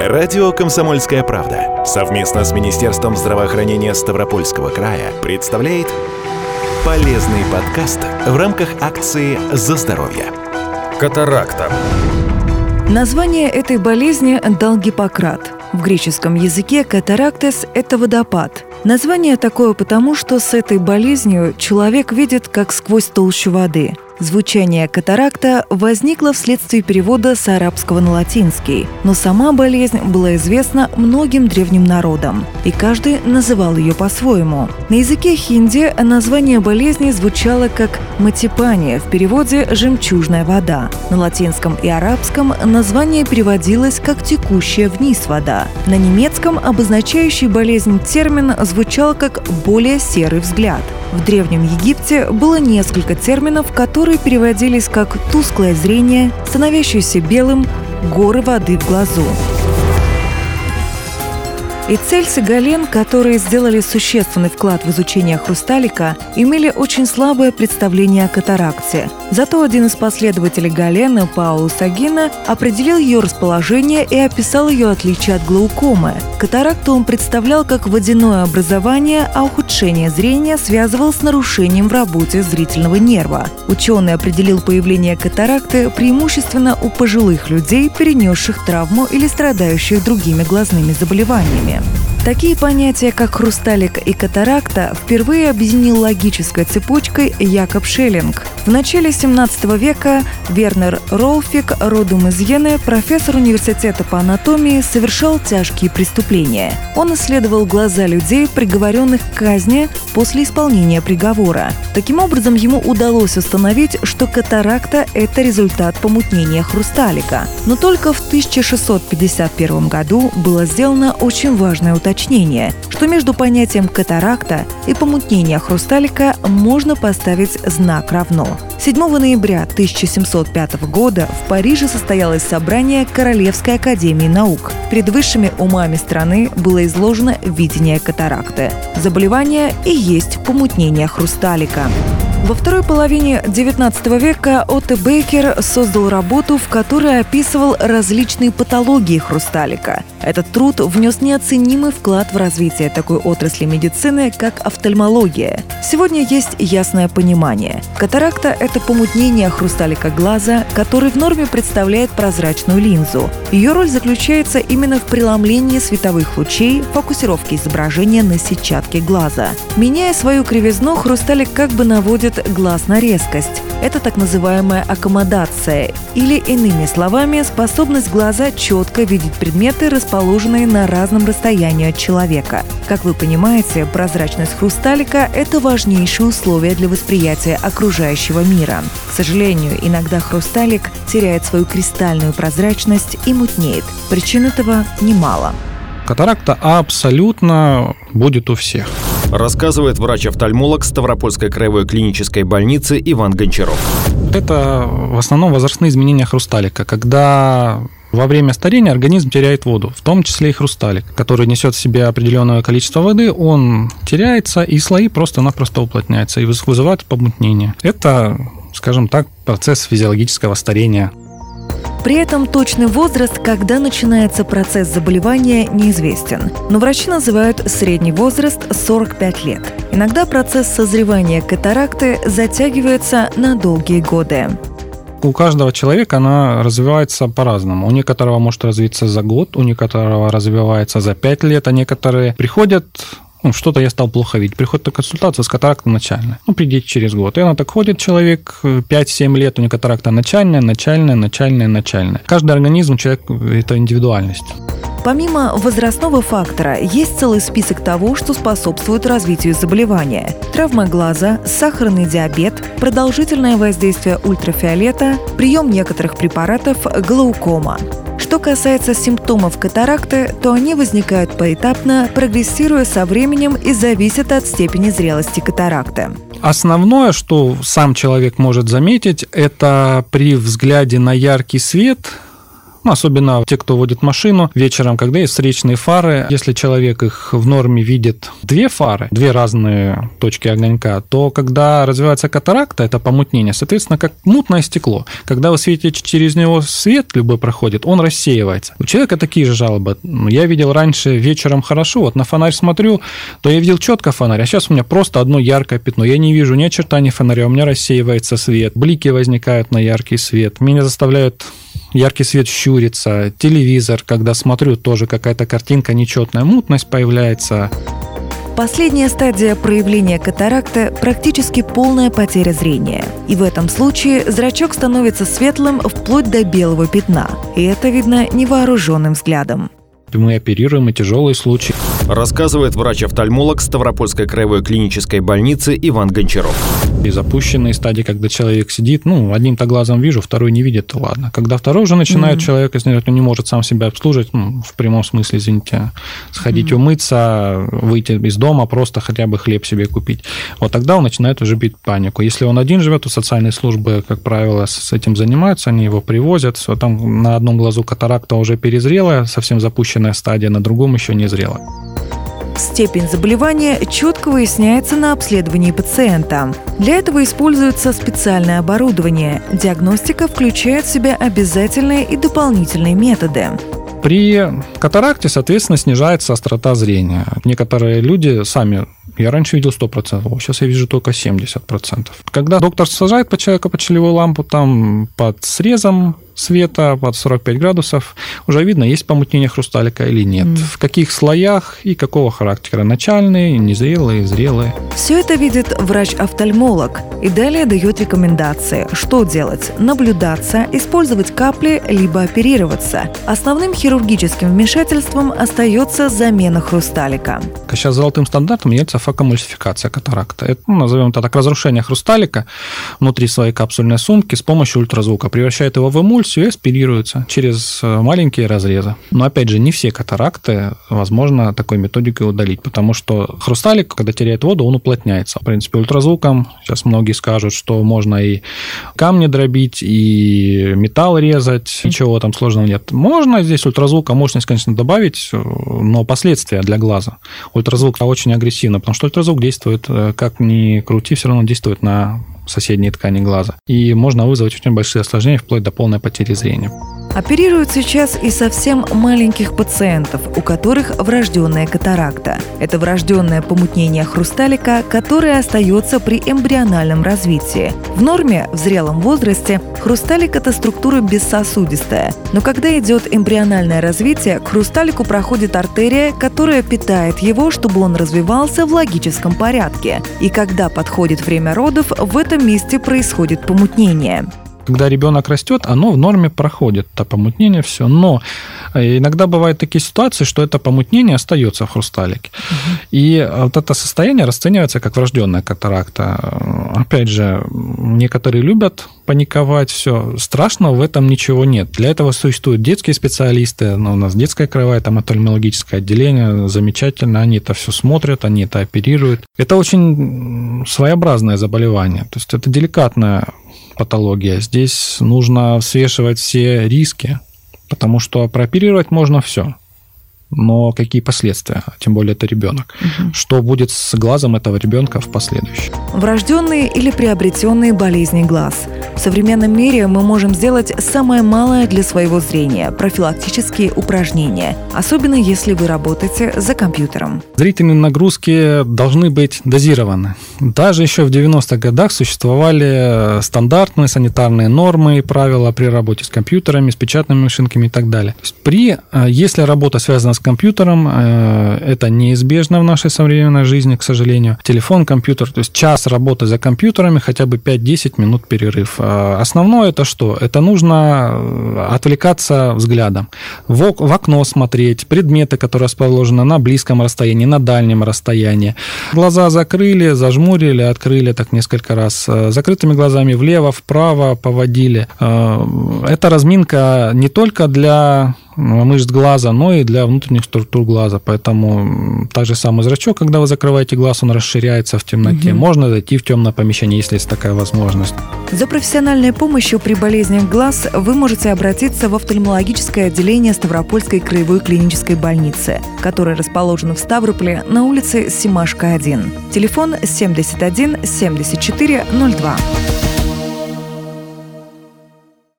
Радио «Комсомольская правда» совместно с Министерством здравоохранения Ставропольского края представляет полезный подкаст в рамках акции «За здоровье». Катаракта. Название этой болезни дал Гиппократ. В греческом языке катарактес – это водопад. Название такое потому, что с этой болезнью человек видит как сквозь толщу воды – Звучание катаракта возникло вследствие перевода с арабского на латинский, но сама болезнь была известна многим древним народам, и каждый называл ее по-своему. На языке хинди название болезни звучало как матипания, в переводе «жемчужная вода». На латинском и арабском название переводилось как «текущая вниз вода». На немецком обозначающий болезнь термин звучал как «более серый взгляд». В Древнем Египте было несколько терминов, которые переводились как «тусклое зрение», «становящийся белым», «горы воды в глазу». И Цельс Гален, которые сделали существенный вклад в изучение хрусталика, имели очень слабое представление о катаракте. Зато один из последователей Галена, Пауло Сагина, определил ее расположение и описал ее отличие от глаукомы. Катаракту он представлял как водяное образование, а ухудшение зрения связывал с нарушением в работе зрительного нерва. Ученый определил появление катаракты преимущественно у пожилых людей, перенесших травму или страдающих другими глазными заболеваниями. Такие понятия, как хрусталик и катаракта, впервые объединил логической цепочкой Якоб Шеллинг. В начале 17 века Вернер Ролфик, родом из Йены, профессор университета по анатомии, совершал тяжкие преступления. Он исследовал глаза людей, приговоренных к казни после исполнения приговора. Таким образом, ему удалось установить, что катаракта – это результат помутнения хрусталика. Но только в 1651 году было сделано очень важное уточнение что между понятием катаракта и помутнения хрусталика можно поставить знак равно. 7 ноября 1705 года в Париже состоялось собрание Королевской академии наук. Перед высшими умами страны было изложено видение катаракты. Заболевание и есть помутнение хрусталика. Во второй половине XIX века Отто Бейкер создал работу, в которой описывал различные патологии хрусталика. Этот труд внес неоценимый вклад в развитие такой отрасли медицины, как офтальмология. Сегодня есть ясное понимание. Катаракта – это помутнение хрусталика глаза, который в норме представляет прозрачную линзу. Ее роль заключается именно в преломлении световых лучей, фокусировке изображения на сетчатке глаза. Меняя свою кривизну, хрусталик как бы наводит наводит глаз на резкость. Это так называемая аккомодация, или, иными словами, способность глаза четко видеть предметы, расположенные на разном расстоянии от человека. Как вы понимаете, прозрачность хрусталика – это важнейшее условие для восприятия окружающего мира. К сожалению, иногда хрусталик теряет свою кристальную прозрачность и мутнеет. Причин этого немало. Катаракта абсолютно будет у всех рассказывает врач-офтальмолог Ставропольской краевой клинической больницы Иван Гончаров. Это в основном возрастные изменения хрусталика, когда во время старения организм теряет воду, в том числе и хрусталик, который несет в себе определенное количество воды, он теряется, и слои просто-напросто уплотняются и вызывают помутнение. Это, скажем так, процесс физиологического старения при этом точный возраст, когда начинается процесс заболевания, неизвестен. Но врачи называют средний возраст 45 лет. Иногда процесс созревания катаракты затягивается на долгие годы у каждого человека она развивается по-разному. У некоторого может развиться за год, у некоторого развивается за пять лет, а некоторые приходят ну, что-то я стал плохо видеть. Приходит на консультацию с катарактой начальной. Ну, придите через год. И она так ходит, человек 5-7 лет, у нее катаракта начальная, начальная, начальная, начальная. Каждый организм, человек – это индивидуальность. Помимо возрастного фактора, есть целый список того, что способствует развитию заболевания. Травма глаза, сахарный диабет, продолжительное воздействие ультрафиолета, прием некоторых препаратов, глаукома. Что касается симптомов катаракты, то они возникают поэтапно, прогрессируя со временем и зависят от степени зрелости катаракты. Основное, что сам человек может заметить, это при взгляде на яркий свет Ну, особенно те, кто водит машину вечером, когда есть встречные фары. Если человек их в норме видит две фары, две разные точки огонька, то когда развивается катаракта, это помутнение, соответственно, как мутное стекло. Когда вы светите через него свет любой проходит, он рассеивается. У человека такие же жалобы. Я видел раньше вечером хорошо, вот на фонарь смотрю, то я видел четко фонарь, а сейчас у меня просто одно яркое пятно. Я не вижу ни очертаний фонаря, у меня рассеивается свет, блики возникают на яркий свет. Меня заставляют яркий свет щурится, телевизор, когда смотрю, тоже какая-то картинка нечетная, мутность появляется. Последняя стадия проявления катаракты – практически полная потеря зрения. И в этом случае зрачок становится светлым вплоть до белого пятна. И это видно невооруженным взглядом мы оперируем и тяжелые случаи. Рассказывает врач-офтальмолог Ставропольской краевой клинической больницы Иван Гончаров. И запущенные стадии, когда человек сидит, ну, одним-то глазом вижу, второй не видит, то ладно. Когда второй уже начинает mm-hmm. человек, если он не может сам себя обслуживать, ну, в прямом смысле, извините, сходить mm-hmm. умыться, выйти из дома, просто хотя бы хлеб себе купить. Вот тогда он начинает уже бить панику. Если он один живет, то социальные службы, как правило, с этим занимаются, они его привозят. Там на одном глазу катаракта уже перезрелая, совсем запущенная стадия, на другом еще не зрела. Степень заболевания четко выясняется на обследовании пациента. Для этого используется специальное оборудование. Диагностика включает в себя обязательные и дополнительные методы. При катаракте, соответственно, снижается острота зрения. Некоторые люди сами я раньше видел 100%, сейчас я вижу только 70%. Когда доктор сажает по человеку под щелевую лампу, там под срезом света под 45 градусов, уже видно, есть помутнение хрусталика или нет. Mm. В каких слоях и какого характера. Начальные, незрелые, зрелые. Все это видит врач-офтальмолог и далее дает рекомендации, что делать. Наблюдаться, использовать капли, либо оперироваться. Основным хирургическим вмешательством остается замена хрусталика. Сейчас золотым стандартом является фокомульсификация катаракта. Это, ну, назовем это так, разрушение хрусталика внутри своей капсульной сумки с помощью ультразвука. Превращает его в эмульсию и аспирируется через э, маленькие разрезы. Но, опять же, не все катаракты возможно такой методикой удалить, потому что хрусталик, когда теряет воду, он уплотняется. В принципе, ультразвуком сейчас многие скажут, что можно и камни дробить, и металл резать, ничего там сложного нет. Можно здесь ультразвука мощность, конечно, добавить, но последствия для глаза. Ультразвук очень агрессивно, потому что ультразвук действует, э, как ни крути, все равно действует на соседней ткани глаза. И можно вызвать очень большие осложнения, вплоть до полной потери зрения. Оперируют сейчас и совсем маленьких пациентов, у которых врожденная катаракта. Это врожденное помутнение хрусталика, которое остается при эмбриональном развитии. В норме в зрелом возрасте хрусталик – это структура бессосудистая. Но когда идет эмбриональное развитие, к хрусталику проходит артерия, которая питает его, чтобы он развивался в логическом порядке. И когда подходит время родов, в этом месте происходит помутнение когда ребенок растет, оно в норме проходит, это помутнение, все. Но э, иногда бывают такие ситуации, что это помутнение остается в хрусталике. Угу. И вот это состояние расценивается как врожденная катаракта. Опять же, некоторые любят паниковать, все. Страшного в этом ничего нет. Для этого существуют детские специалисты, но у нас детская краевая, там атомологическое отделение, замечательно, они это все смотрят, они это оперируют. Это очень своеобразное заболевание, то есть это деликатное патология. Здесь нужно взвешивать все риски, потому что прооперировать можно все но какие последствия, тем более это ребенок. Угу. Что будет с глазом этого ребенка в последующем? Врожденные или приобретенные болезни глаз. В современном мире мы можем сделать самое малое для своего зрения – профилактические упражнения, особенно если вы работаете за компьютером. Зрительные нагрузки должны быть дозированы. Даже еще в 90-х годах существовали стандартные санитарные нормы и правила при работе с компьютерами, с печатными машинками и так далее. При, э, если работа связана с компьютером. Э, это неизбежно в нашей современной жизни, к сожалению. Телефон, компьютер, то есть час работы за компьютерами, хотя бы 5-10 минут перерыв. А основное это что? Это нужно э, отвлекаться взглядом. В, в окно смотреть, предметы, которые расположены на близком расстоянии, на дальнем расстоянии. Глаза закрыли, зажмурили, открыли так несколько раз. Э, закрытыми глазами влево, вправо поводили. Это разминка не только для мышц глаза, но и для внутренних структур глаза. Поэтому так же самый зрачок, когда вы закрываете глаз, он расширяется в темноте. Угу. Можно зайти в темное помещение, если есть такая возможность. За профессиональной помощью при болезнях глаз вы можете обратиться в офтальмологическое отделение Ставропольской краевой клинической больницы, которое расположено в Ставрополе на улице Симашка, 1. Телефон 71 74 02.